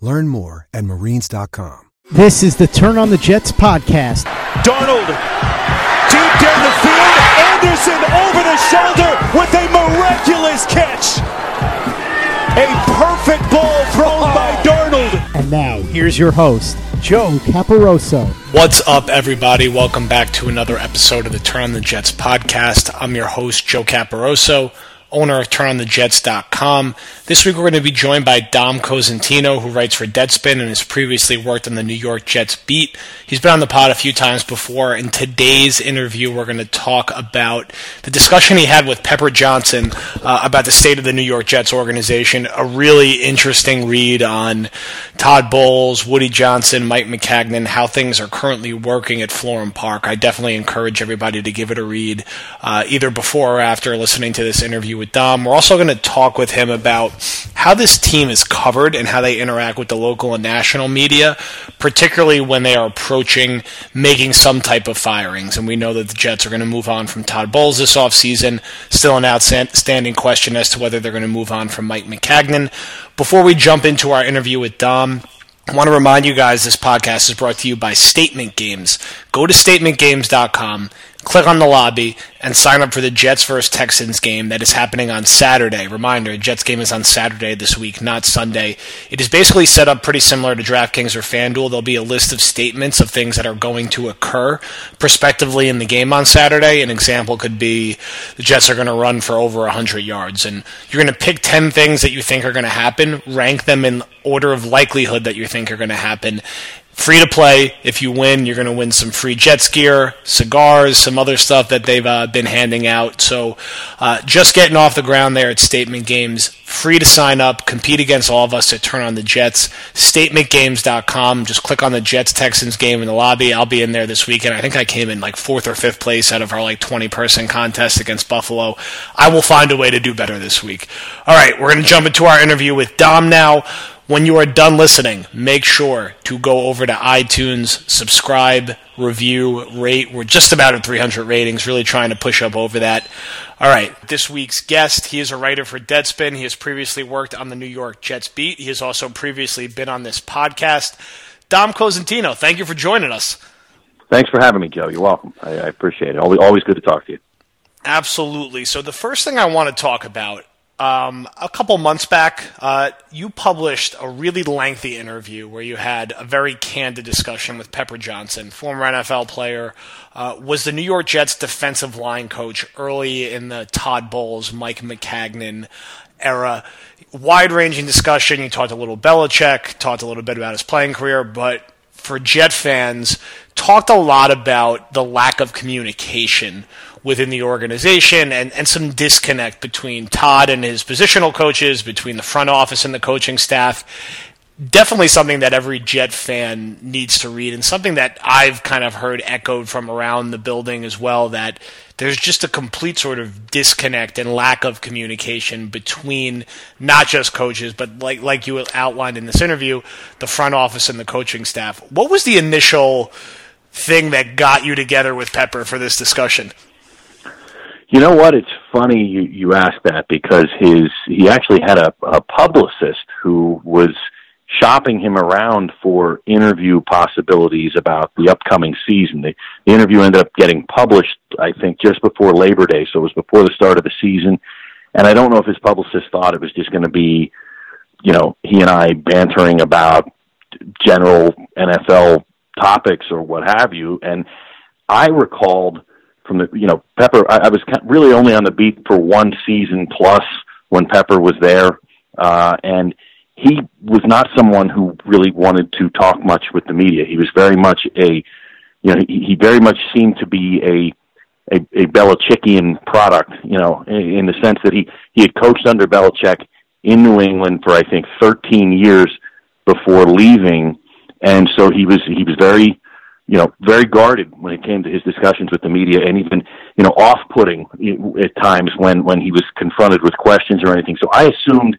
Learn more at marines.com. This is the Turn on the Jets podcast. Darnold deep down the field. Anderson over the shoulder with a miraculous catch. A perfect ball thrown by oh. Darnold. And now, here's your host, Joe Caporoso. What's up, everybody? Welcome back to another episode of the Turn on the Jets podcast. I'm your host, Joe Caporoso, owner of TurnOnTheJets.com. This week we're going to be joined by Dom Cosentino, who writes for Deadspin and has previously worked on the New York Jets beat. He's been on the pod a few times before. In today's interview, we're going to talk about the discussion he had with Pepper Johnson uh, about the state of the New York Jets organization. A really interesting read on Todd Bowles, Woody Johnson, Mike Maccagnan, how things are currently working at Florham Park. I definitely encourage everybody to give it a read, uh, either before or after listening to this interview with Dom. We're also going to talk with him about how this team is covered and how they interact with the local and national media, particularly when they are approaching making some type of firings. And we know that the Jets are going to move on from Todd Bowles this offseason. Still an outstanding question as to whether they're going to move on from Mike Maccagnan. Before we jump into our interview with Dom, I want to remind you guys this podcast is brought to you by Statement Games. Go to statementgames.com click on the lobby and sign up for the Jets vs Texans game that is happening on Saturday. Reminder, Jets game is on Saturday this week, not Sunday. It is basically set up pretty similar to DraftKings or FanDuel. There'll be a list of statements of things that are going to occur prospectively in the game on Saturday. An example could be the Jets are going to run for over 100 yards and you're going to pick 10 things that you think are going to happen, rank them in order of likelihood that you think are going to happen free to play. If you win, you're going to win some free Jets gear, cigars, some other stuff that they've uh, been handing out. So uh, just getting off the ground there at Statement Games. Free to sign up, compete against all of us to turn on the Jets. StatementGames.com. Just click on the Jets Texans game in the lobby. I'll be in there this weekend. I think I came in like fourth or fifth place out of our like 20 person contest against Buffalo. I will find a way to do better this week. All right, we're going to jump into our interview with Dom now. When you are done listening, make sure to go over to iTunes, subscribe, review, rate. We're just about at 300 ratings, really trying to push up over that. All right, this week's guest, he is a writer for Deadspin. He has previously worked on the New York Jets beat. He has also previously been on this podcast. Dom Cosentino, thank you for joining us. Thanks for having me, Joe. You're welcome. I, I appreciate it. Always, always good to talk to you. Absolutely. So the first thing I want to talk about um, a couple months back, uh, you published a really lengthy interview where you had a very candid discussion with Pepper Johnson, former NFL player, uh, was the New York Jets defensive line coach early in the Todd Bowles, Mike Maccagnan era. Wide ranging discussion. You talked a little Belichick, talked a little bit about his playing career, but for Jet fans, talked a lot about the lack of communication within the organization and, and some disconnect between Todd and his positional coaches, between the front office and the coaching staff. Definitely something that every Jet fan needs to read, and something that I've kind of heard echoed from around the building as well. That there's just a complete sort of disconnect and lack of communication between not just coaches, but like like you outlined in this interview, the front office and the coaching staff. What was the initial thing that got you together with Pepper for this discussion? You know what? It's funny you you ask that because his he actually had a, a publicist who was shopping him around for interview possibilities about the upcoming season. The, the interview ended up getting published, I think, just before Labor Day, so it was before the start of the season. And I don't know if his publicist thought it was just going to be, you know, he and I bantering about general NFL topics or what have you. And I recalled from the you know Pepper. I, I was really only on the beat for one season plus when Pepper was there, uh, and he was not someone who really wanted to talk much with the media. He was very much a you know he, he very much seemed to be a a, a Belichickian product, you know, in, in the sense that he he had coached under Belichick in New England for I think 13 years before leaving, and so he was he was very you know very guarded when it came to his discussions with the media, and even you know off-putting at times when when he was confronted with questions or anything. So I assumed,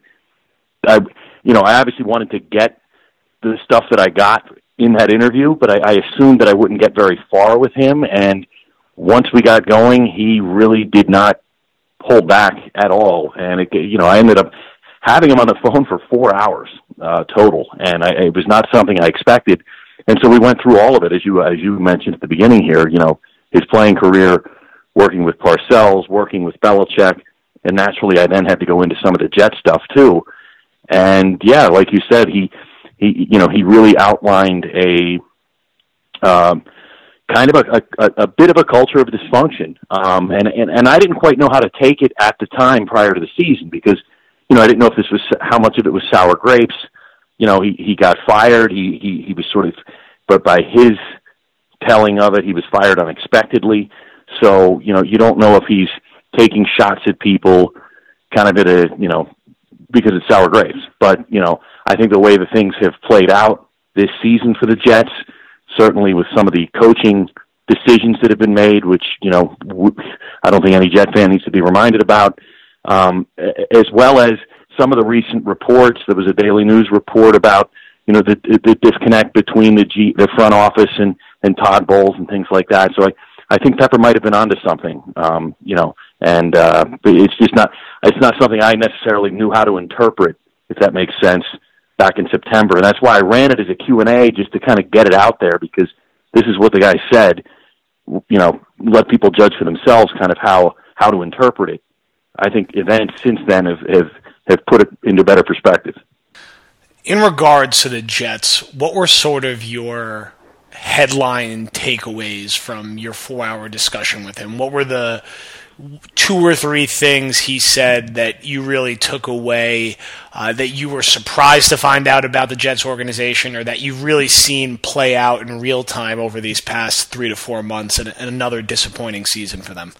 I you know I obviously wanted to get the stuff that I got in that interview, but I, I assumed that I wouldn't get very far with him. And once we got going, he really did not pull back at all. And it, you know, I ended up having him on the phone for four hours uh, total, and I, it was not something I expected. And so we went through all of it, as you as you mentioned at the beginning here. You know, his playing career, working with Parcells, working with Belichick, and naturally, I then had to go into some of the Jet stuff too. And yeah, like you said, he he you know he really outlined a um, kind of a, a, a bit of a culture of dysfunction. Um, and, and and I didn't quite know how to take it at the time prior to the season because you know I didn't know if this was how much of it was sour grapes. You know, he he got fired. He he he was sort of, but by his telling of it, he was fired unexpectedly. So you know, you don't know if he's taking shots at people, kind of at a you know because it's sour grapes. But you know, I think the way the things have played out this season for the Jets, certainly with some of the coaching decisions that have been made, which you know I don't think any Jet fan needs to be reminded about, um, as well as some of the recent reports. There was a Daily News report about you know the, the disconnect between the G, the front office and and Todd Bowles and things like that. So I I think Pepper might have been onto something, um, you know, and uh, it's just not it's not something I necessarily knew how to interpret, if that makes sense, back in September, and that's why I ran it as a Q and A just to kind of get it out there because this is what the guy said. You know, let people judge for themselves, kind of how how to interpret it. I think events since then have have, have put it into better perspective. In regards to the Jets, what were sort of your headline takeaways from your four hour discussion with him? What were the two or three things he said that you really took away uh, that you were surprised to find out about the Jets organization or that you've really seen play out in real time over these past three to four months and, and another disappointing season for them?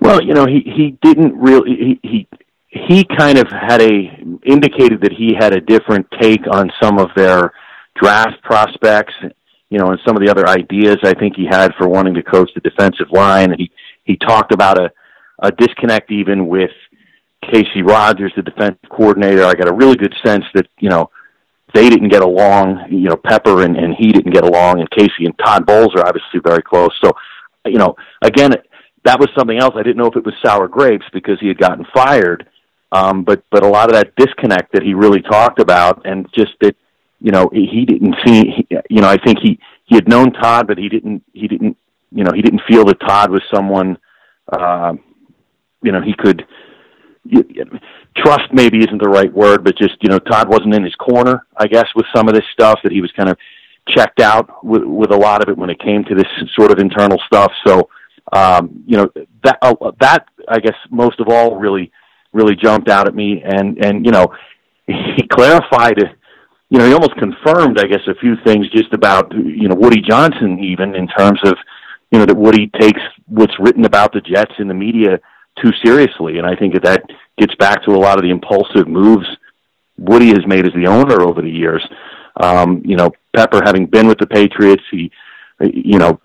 Well, you know, he, he didn't really, he, he, he kind of had a, indicated that he had a different take on some of their draft prospects you know, and some of the other ideas I think he had for wanting to coach the defensive line. He he talked about a a disconnect even with Kacy Rodgers, the defensive coordinator. I got a really good sense that you know they didn't get along. You know, Pepper and, and he didn't get along, and Kacy and Todd Bowles are obviously very close. So, you know, again, that was something else. I didn't know if it was sour grapes because he had gotten fired. Um, but but a lot of that disconnect that he really talked about, and just that you know, he didn't see, you know, I think he, he had known Todd, but he didn't, he didn't, you know, he didn't feel that Todd was someone, uh, you know, he could, you, trust maybe isn't the right word, but just, you know, Todd wasn't in his corner, I guess, with some of this stuff that he was kind of checked out with, with a lot of it when it came to this sort of internal stuff. So, um, you know, that, uh, that, I guess, most of all really, really jumped out at me. And, and, you know, he clarified you know, he almost confirmed, I guess, a few things just about, you know, Woody Johnson, even in terms of, you know, that Woody takes what's written about the Jets in the media too seriously. And I think that that gets back to a lot of the impulsive moves Woody has made as the owner over the years. Um, you know, Pepper having been with the Patriots, he, you know,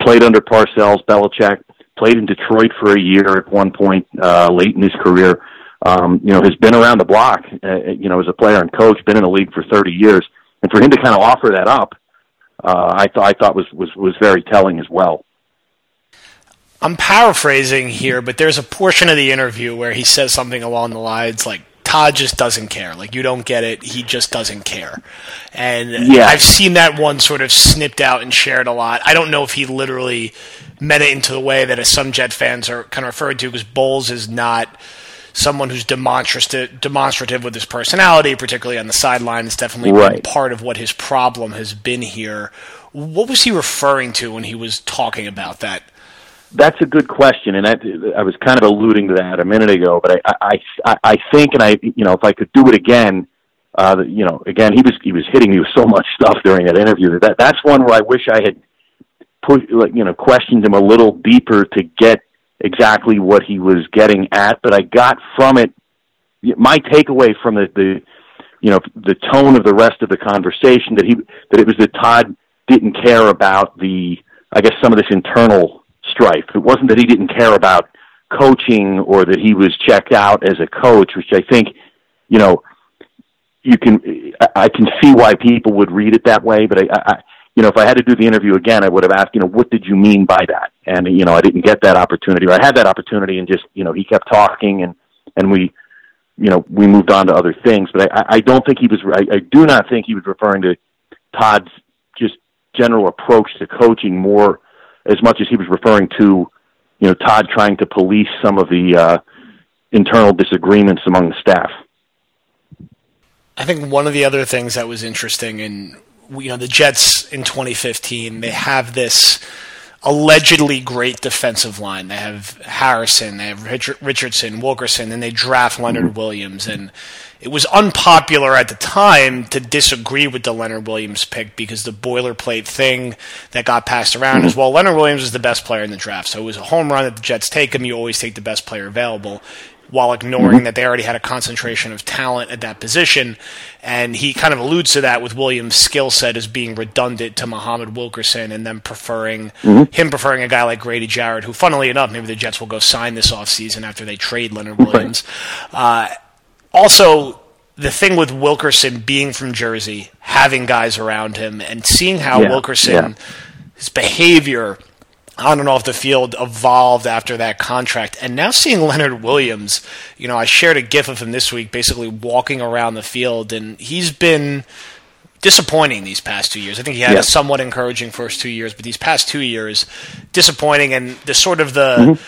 played under Parcells, Belichick, played in Detroit for a year at one point uh, late in his career um, you know, has been around the block, uh, you know, as a player and coach, been in the league for 30 years, and for him to kind of offer that up, uh, I thought I thought was was was very telling as well. I'm paraphrasing here, but there's a portion of the interview where he says something along the lines like, Todd just doesn't care. Like you don't get it. He just doesn't care. And yeah. I've seen that one sort of snipped out and shared a lot. I don't know if he literally it into the way that some Jet fans are kind of referred to because Bowles is not someone who's demonstrative, demonstrative with his personality, particularly on the sideline. It's definitely Right. part of what his problem has been here. What was he referring to when he was talking about that? That's a good question, and that, I was kind of alluding to that a minute ago. But I, I, I, I think, and I, you know, if I could do it again, uh, you know, again, he was he was hitting me with so much stuff during that interview. That that's one where I wish I had put, like, you know, questioned him a little deeper to get exactly what he was getting at. But I got from it my takeaway from the, the you know the tone of the rest of the conversation that he that it was that Todd didn't care about the I guess some of this internal strife. It wasn't that he didn't care about coaching or that he was checked out as a coach, which I think you know you can I- can see why people would read it that way, but I you know if I had to do the interview again, I would have asked you know what did you mean by that, and you know I didn't get that opportunity. Or I had that opportunity and just you know he kept talking and and we you know, we moved on to other things. But I, I don't think he was. I, I do not think he was referring to Todd's just general approach to coaching more as much as he was referring to, you know, Todd trying to police some of the uh, internal disagreements among the staff. I think one of the other things that was interesting, and you know, the Jets in 2015, they have this allegedly great defensive line. They have Harrison, they have Richard, Richardson, Wilkerson, and they draft Leonard mm-hmm. Williams. And it was unpopular at the time to disagree with the Leonard Williams pick because the boilerplate thing that got passed around is mm-hmm. well, Leonard Williams is the best player in the draft. So it was a home run that the Jets take him. You always take the best player available while ignoring that they already had a concentration of talent at that position. And he kind of alludes to that with Williams' skill set as being redundant to Muhammad Wilkerson and them preferring him preferring a guy like Grady Jarrett, who funnily enough, maybe the Jets will go sign this offseason after they trade Leonard Williams. Uh, also, the thing with Wilkerson being from Jersey, having guys around him, and seeing how Yeah, Wilkerson, yeah. his behavior on and off the field evolved after that contract. And now seeing Leonard Williams, you know, I shared a GIF of him this week basically walking around the field, and he's been disappointing these past two years. I think he had Yeah. a somewhat encouraging first two years, but these past two years, disappointing, and the sort of the. Mm-hmm.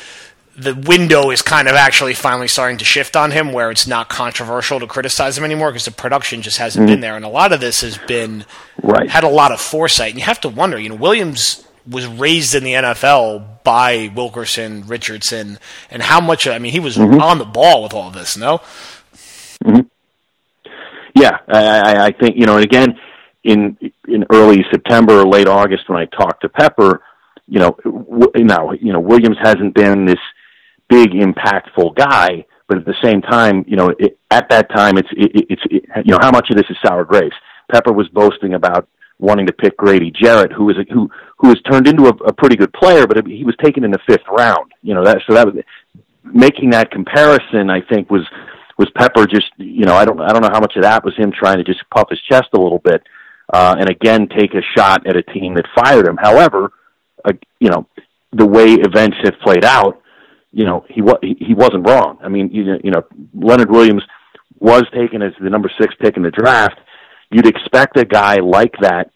The window is kind of actually finally starting to shift on him, where it's not controversial to criticize him anymore because the production just hasn't been there, and a lot of this has been Mm-hmm. Right. had a lot of foresight. And you have to wonder, you know, Williams was raised in the NFL by Wilkerson, Richardson, and how much, I mean, he was Mm-hmm. on the ball with all this, no? Yeah, I, I, I think you know, and again, in in early September or late August when I talked to Pepper, you know, w- now you know Williams hasn't been this big impactful guy, but at the same time, you know, it, at that time, it's it, it's it, you know how much of this is sour grapes. Pepper was boasting about wanting to pick Grady Jarrett, who is a, who who has turned into a, a pretty good player, but he was taken in the fifth round. You know that so that making that comparison. I think was was Pepper just you know I don't I don't know how much of that was him trying to just puff his chest a little bit, uh, and again take a shot at a team that fired him. However, uh, you know the way events have played out, you know he wa- he, wasn't wrong. I mean you, you know Leonard Williams was taken as the number six pick in the draft. You'd expect a guy like that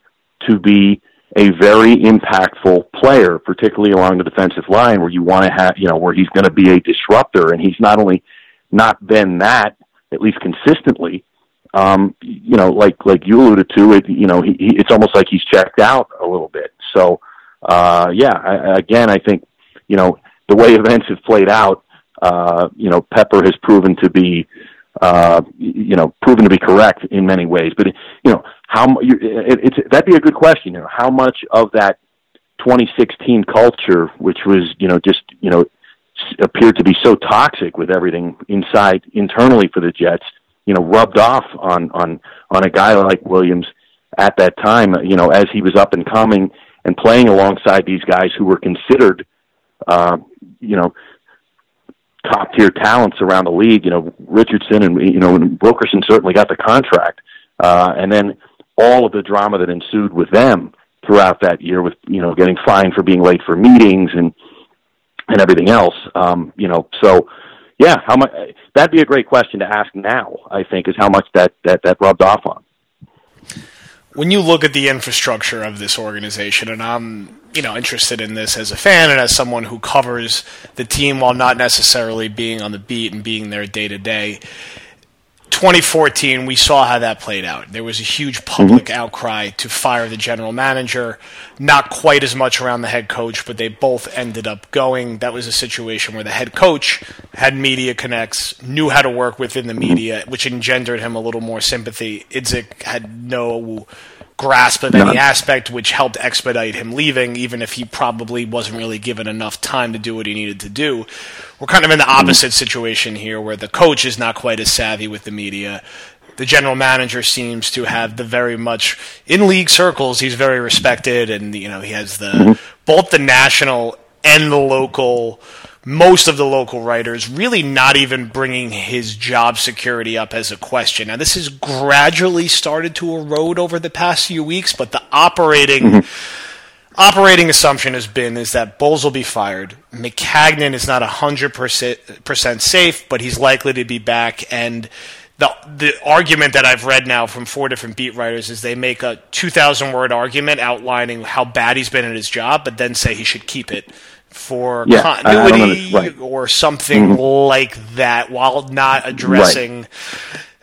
to be a very impactful player, particularly along the defensive line, where you want to have, you know, where he's going to be a disruptor, and he's not only not been that, at least consistently. Um, you know, like like you alluded to, it. You know, he, he, it's almost like he's checked out a little bit. So, uh, yeah, I, again, I think you know the way events have played out. Uh, you know, Pepper has proven to be uh, you know, proven to be correct in many ways. But you know, how you- it, it's that'd be a good question. You know, how much of that 2016 culture, which was you know just you know appeared to be so toxic with everything inside internally for the Jets, you know, rubbed off on on on a guy like Williams at that time. You know, as he was up and coming and playing alongside these guys who were considered, uh, you know, top tier talents around the league. You know, Richardson and you know and Wilkerson certainly got the contract, uh, and then all of the drama that ensued with them throughout that year, with you know getting fined for being late for meetings and and everything else. Um, you know, so yeah, how much? That'd be a great question to ask now. I think is how much that that that rubbed off on. When you look at the infrastructure of this organization, and I'm you know interested in this as a fan and as someone who covers the team while not necessarily being on the beat and being there day to day 2014, we saw how that played out. There was a huge public mm-hmm. outcry to fire the general manager. Not quite as much around the head coach, but they both ended up going. That was a situation where the head coach had media connects, knew how to work within the media, which engendered him a little more sympathy. Idzik had no grasp of any aspect, which helped expedite him leaving, even if he probably wasn't really given enough time to do what he needed to do. We're kind of in the mm-hmm. opposite situation here, where the coach is not quite as savvy with the media. The general manager seems to have the very much in league circles. He's very respected, and you know he has the mm-hmm. both the national and the local most of the local writers really not even bringing his job security up as a question. Now, this has gradually started to erode over the past few weeks, but the operating. Mm-hmm. Operating assumption has been is that Bowles will be fired. Maccagnan is not hundred percent safe, but he's likely to be back. And the the argument that I've read now from four different beat writers is they make a two thousand word argument outlining how bad he's been at his job, but then say he should keep it for yeah, continuity right. or something mm-hmm. like that while not addressing right.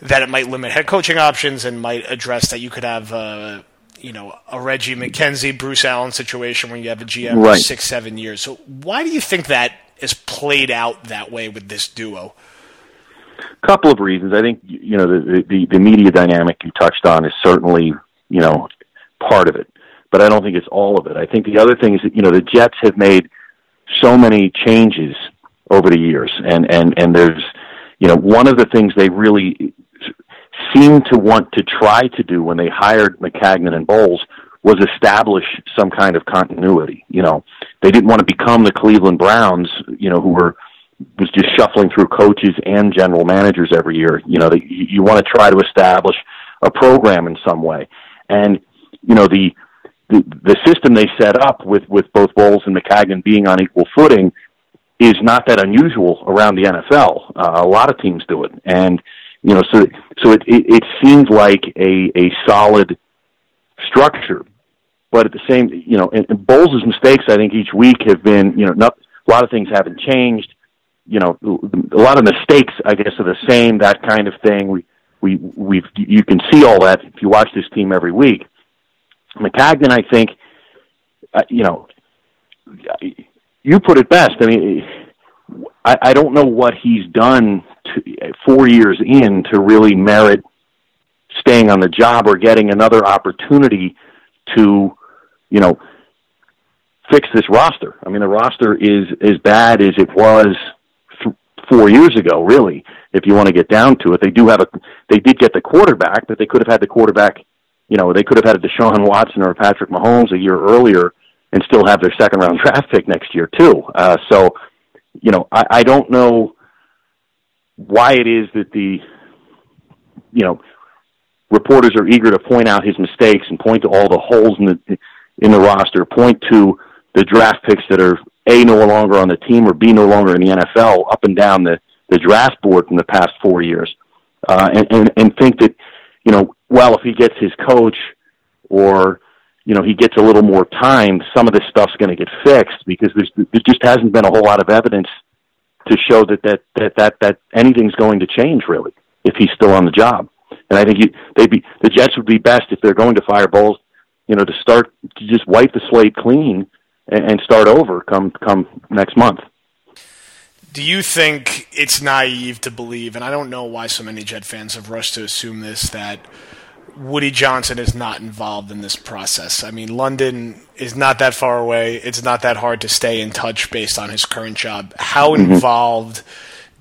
that it might limit head coaching options and might address that you could have uh, you know a Reggie McKenzie Bruce Allen situation where you have a GM right. for six seven years so why do you think that is played out that way with this duo A couple of reasons I think you know the, the the media dynamic you touched on is certainly you know part of it but I don't think it's all of it I think the other thing is that you know the Jets have made so many changes over the years, and and and there's, you know, one of the things they really seemed to want to try to do when they hired Maccagnan and Bowles was establish some kind of continuity. You know, they didn't want to become the Cleveland Browns, you know, who were was just shuffling through coaches and general managers every year. You know, they, you want to try to establish a program in some way, and you know the the, system they set up with, with both Bowles and Maccagnan being on equal footing is not that unusual around the NFL. Uh, a lot of teams do it, and you know, so so it it, it seems like a a solid structure, but at the same, you know, and, and Bowles' mistakes, I think each week have been, you know, not, a lot of things haven't changed. You know, a lot of mistakes, I guess, are the same. That kind of thing. We we we've you can see all that if you watch this team every week. Maccagnan, I think, uh, you know, you put it best. I mean, I, I don't know what he's done to, four years in to really merit staying on the job or getting another opportunity to, you know, fix this roster. I mean, the roster is as bad as it was th- four years ago, really. If you want to get down to it, they do have a, they did get the quarterback, but they could have had the quarterback you know, they could have had a Deshaun Watson or a Patrick Mahomes a year earlier and still have their second round draft pick next year too. Uh, so, you know, I, I don't know why it is that the, you know, reporters are eager to point out his mistakes and point to all the holes in the in the roster, point to the draft picks that are a no longer on the team or b no longer in the NFL up and down the the draft board in the past four years, uh, and, and and think that you know well, if he gets his coach or you know he gets a little more time, some of this stuff's going to get fixed because there's there just hasn't been a whole lot of evidence to show that that that that that anything's going to change really if he's still on the job. And I think they'd be the Jets would be best if they're going to fire Bowles, you know, to start to just wipe the slate clean and, and start over come come next month. Do you think it's naive to believe, and I don't know why so many Jet fans have rushed to assume this, that Woody Johnson is not involved in this process. I mean, London is not that far away. It's not that hard to stay in touch based on his current job. How mm-hmm. involved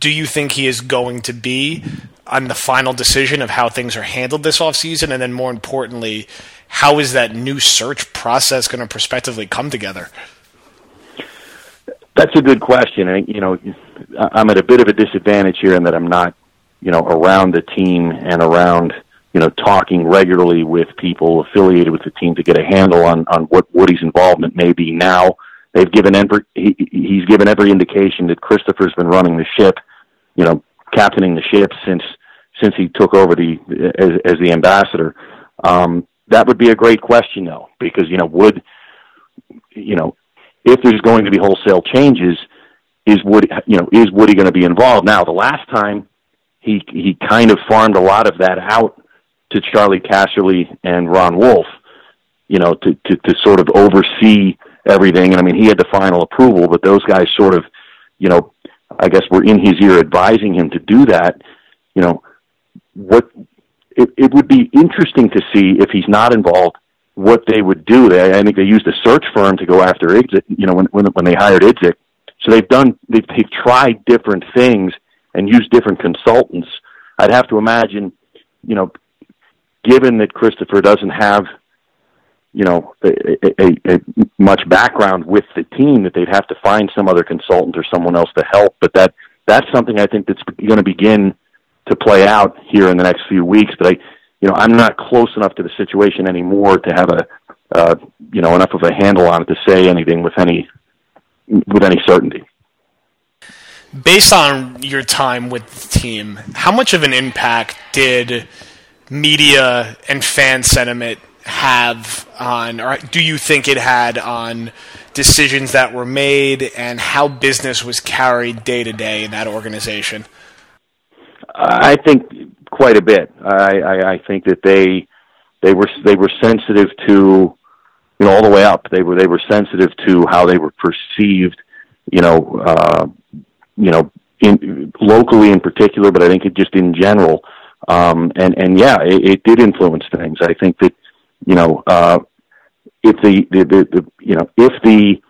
do you think he is going to be on the final decision of how things are handled this offseason? And then, more importantly, how is that new search process going to prospectively come together? That's a good question. And, you know, I'm at a bit of a disadvantage here in that I'm not, you know, around the team and around – you know, talking regularly with people affiliated with the team to get a handle on on what Woody's involvement may be now. They've given every he, he's given every indication that Christopher's been running the ship, you know, captaining the ship since since he took over the as, as the ambassador. Um, that would be a great question, though, because you know, would you know, if there's going to be wholesale changes, is Woody, you know, is Woody going to be involved? Now, the last time he he kind of farmed a lot of that out to Charlie Casserly and Ron Wolf, you know, to to, to sort of oversee everything. And I mean, he had the final approval, but those guys sort of, you know, I guess were in his ear advising him to do that. You know, what it, it would be interesting to see if he's not involved what they would do. They, I think they used a search firm to go after Idzik. You know, when when, when they hired Idzik, so they've done they've, they've tried different things and used different consultants. I'd have to imagine, you know, given that Christopher doesn't have, you know, a, a, a much background with the team, that they'd have to find some other consultant or someone else to help. But that that's something I think that's going to begin to play out here in the next few weeks. But I, you know, I'm not close enough to the situation anymore to have a, uh, you know, enough of a handle on it to say anything with any with any certainty. Based on your time with the team, how much of an impact did media and fan sentiment have on, or do you think it had on decisions that were made and how business was carried day to day in that organization? I think quite a bit. I, I, I think that they they were they were sensitive to you know all the way up. They were they were sensitive to how they were perceived. You know, uh, you know, in locally in particular, but I think it just in general. Um, and and yeah, it, it did influence things. I think that you know uh, if the, the, the, the you know if the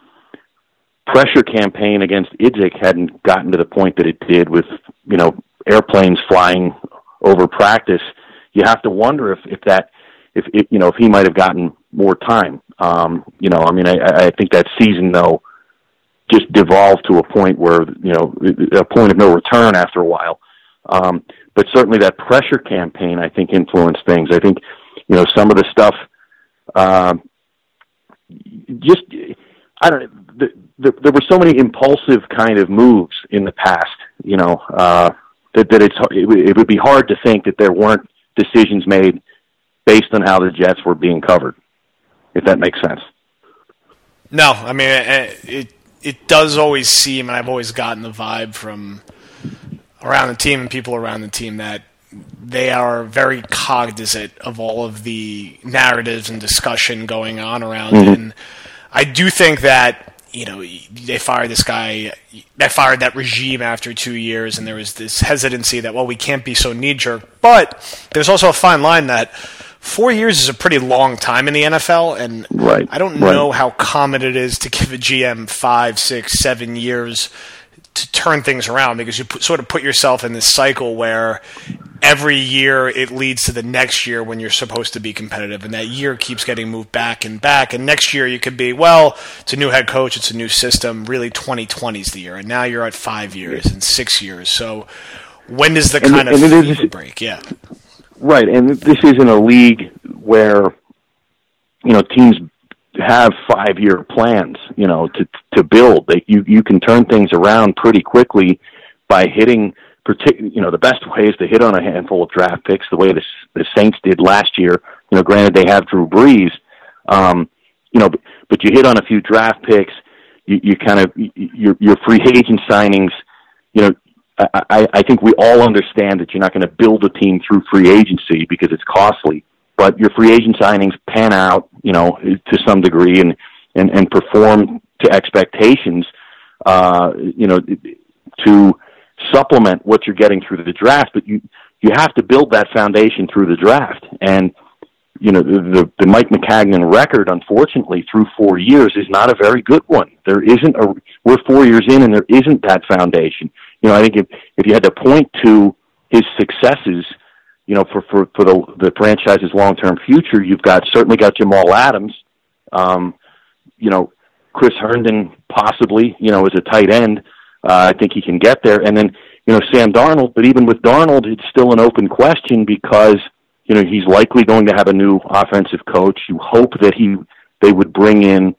pressure campaign against Idzik hadn't gotten to the point that it did with you know airplanes flying over practice, you have to wonder if if that if it, you know if he might have gotten more time. Um, you know, I mean, I, I think that season though just devolved to a point where you know a point of no return after a while. Um, but certainly that pressure campaign, I think, influenced things. I think you know some of the stuff. Uh, just I don't. The, the, there were so many impulsive kind of moves in the past. You know. Uh, that, that it's it would be hard to think that there weren't decisions made based on how the Jets were being covered, if that makes sense. No, I mean it. It, it does always seem, and I've always gotten the vibe from around the team and people around the team that they are very cognizant of all of the narratives and discussion going on around mm-hmm. it. And I do think that you know, they fired this guy, they fired that regime after two years, and there was this hesitancy that, well, we can't be so knee jerk. But there's also a fine line that four years is a pretty long time in the NFL, and right, I don't right. know how common it is to give a GM five, six, seven years to turn things around because you put, sort of put yourself in this cycle where every year it leads to the next year when you're supposed to be competitive and that year keeps getting moved back and back and next year you could be well it's a new head coach it's a new system really 2020 is the year and now you're at five years and six years so when does the and, kind and of it is, break? Yeah. Right and this isn't a league where you know teams have five year plans, you know, to to build. They, you you can turn things around pretty quickly by hitting partic- you know, the best way is to hit on a handful of draft picks the way the the Saints did last year. You know, granted they have Drew Brees, um, you know, but, but you hit on a few draft picks, you, you kind of your your free agent signings, you know, I, I think we all understand that you're not going to build a team through free agency because it's costly but your free agent signings pan out, you know, to some degree and and and perform to expectations, uh, you know, to supplement what you're getting through the draft. But you you have to build that foundation through the draft, and you know the, the the Mike Maccagnan record, unfortunately, through four years is not a very good one. There isn't a we're four years in, and there isn't that foundation. You know, I think if if you had to point to his successes you know, for for for the the franchise's long term future, you've got certainly got Jamal Adams, um, you know, Chris Herndon possibly, you know, as a tight end. Uh, I think he can get there, and then you know Sam Darnold. But even with Darnold, it's still an open question because you know he's likely going to have a new offensive coach. You hope that he they would bring in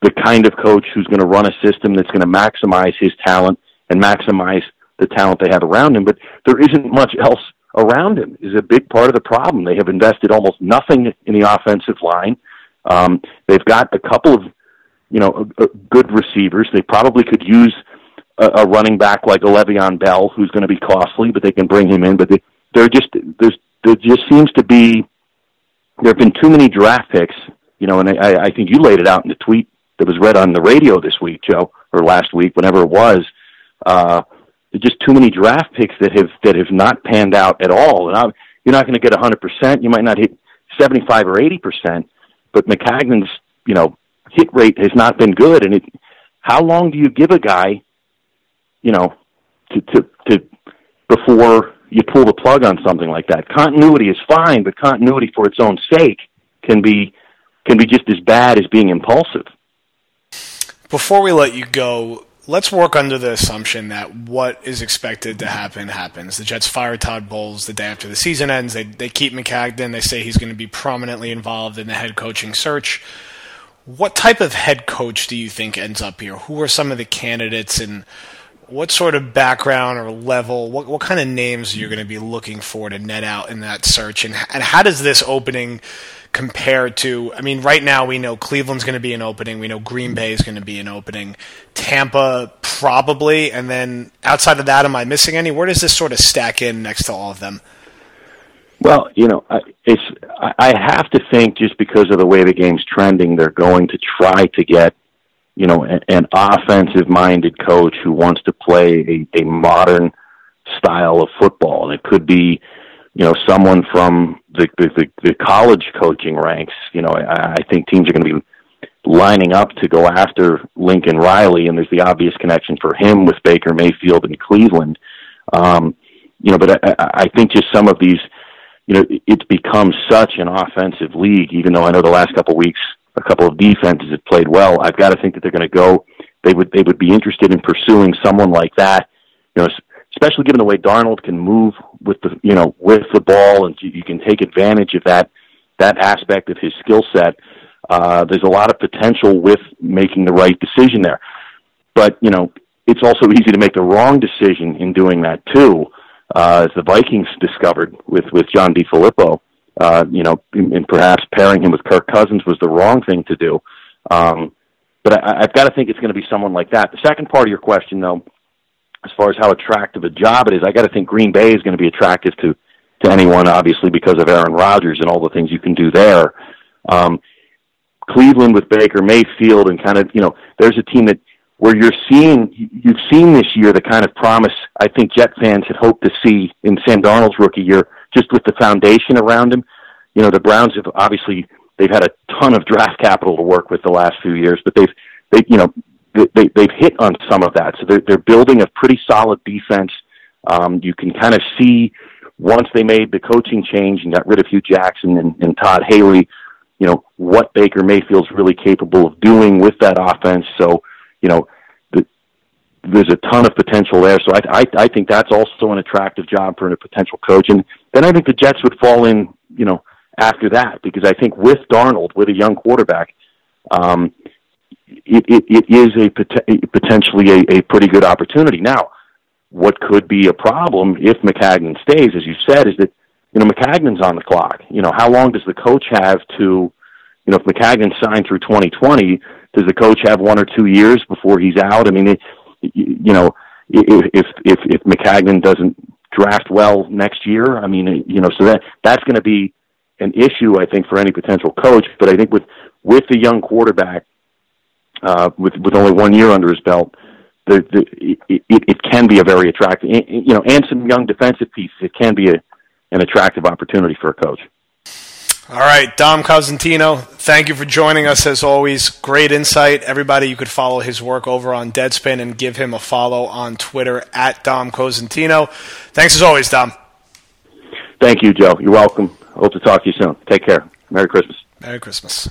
the kind of coach who's going to run a system that's going to maximize his talent and maximize the talent they have around him. But there isn't much else around him is a big part of the problem. They have invested almost nothing in the offensive line. Um, they've got a couple of, you know, uh, good receivers. They probably could use a, a running back like a Le'Veon Bell, who's going to be costly, but they can bring him in. But they, they're just there's there just seems to be there have been too many draft picks, you know, and I, I think you laid it out in the tweet that was read on the radio this week, Joe, or last week, whenever it was. Uh, there's just too many draft picks that have that have not panned out at all. And I'm, you're not going to get 100%. You might not hit 75 or 80%, but Maccagnan's, you know, hit rate has not been good. And it, how long do you give a guy, you know, to to to before you pull the plug on something like that? Continuity is fine, but continuity for its own sake can be can be just as bad as being impulsive. Before we let you go, let's work under the assumption that what is expected to happen happens. The Jets fire Todd Bowles the day after the season ends. They they keep Maccagnan. They say he's going to be prominently involved in the head coaching search. What type of head coach do you think ends up here? Who are some of the candidates and what sort of background or level, what, what kind of names are you going to be looking for to net out in that search? And, and how does this opening compared to, I mean, right now we know Cleveland's going to be an opening. We know Green Bay is going to be an opening. Tampa, probably. And then outside of that, am I missing any? Where does this sort of stack in next to all of them? Well, you know, it's I have to think just because of the way the game's trending, they're going to try to get, you know, an, offensive-minded coach who wants to play a, a modern style of football, and it could be, you know, someone from the, the, the college coaching ranks. You know, I, I think teams are going to be lining up to go after Lincoln Riley, and there's the obvious connection for him with Baker Mayfield in Cleveland. Um, you know, but I, I think just some of these, you know, it's become such an offensive league. Even though I know the last couple of weeks, a couple of defenses have played well. I've got to think that they're going to go. They would they would be interested in pursuing someone like that. You know, especially given the way Darnold can move with the you know with the ball, and you, can take advantage of that that aspect of his skill set. Uh, there's a lot of potential with making the right decision there, but you know it's also easy to make the wrong decision in doing that too, uh, as the Vikings discovered with with John DeFilippo. Uh, you know, and perhaps pairing him with Kirk Cousins was the wrong thing to do. Um, but I, I've got to think it's going to be someone like that. The second part of your question, though, as far as how attractive a job it is, I got to think Green Bay is going to be attractive to to anyone, obviously because of Aaron Rodgers and all the things you can do there. Um, Cleveland with Baker Mayfield and kind of you know, there's a team that where you're seeing you've seen this year the kind of promise I think Jet fans had hoped to see in Sam Darnold's rookie year, just with the foundation around him. You know, the Browns have obviously they've had a ton of draft capital to work with the last few years, but they've they you know they, they've hit on some of that. So they're, they're building a pretty solid defense. Um, you can kind of see once they made the coaching change and got rid of Hue Jackson and, and Todd Haley, you know, what Baker Mayfield's really capable of doing with that offense. So, you know, the, there's a ton of potential there. So I, I, I think that's also an attractive job for a potential coach. And then I think the Jets would fall in, you know, after that because I think with Darnold, with a young quarterback, um, it, it, it is a pot- potentially a, a pretty good opportunity. Now, what could be a problem if Maccagnan stays, as you said, is that you know Maccagnan's on the clock. You know, how long does the coach have to, you know, if Maccagnan signed through 2020, does the coach have one or two years before he's out? I mean, it, you know, if if if Maccagnan doesn't draft well next year, I mean, you know, so that that's going to be an issue, I think, for any potential coach. But I think with with the young quarterback, uh, with with only one year under his belt, the, the it, it, can be a very attractive, you know, and some young defensive pieces. It can be a, an attractive opportunity for a coach. All right, Dom Cosentino, thank you for joining us as always. Great insight. Everybody, you could follow his work over on Deadspin and give him a follow on Twitter at Dom Cosentino. Thanks as always, Dom. Thank you, Joe. You're welcome. Hope to talk to you soon. Take care. Merry Christmas. Merry Christmas.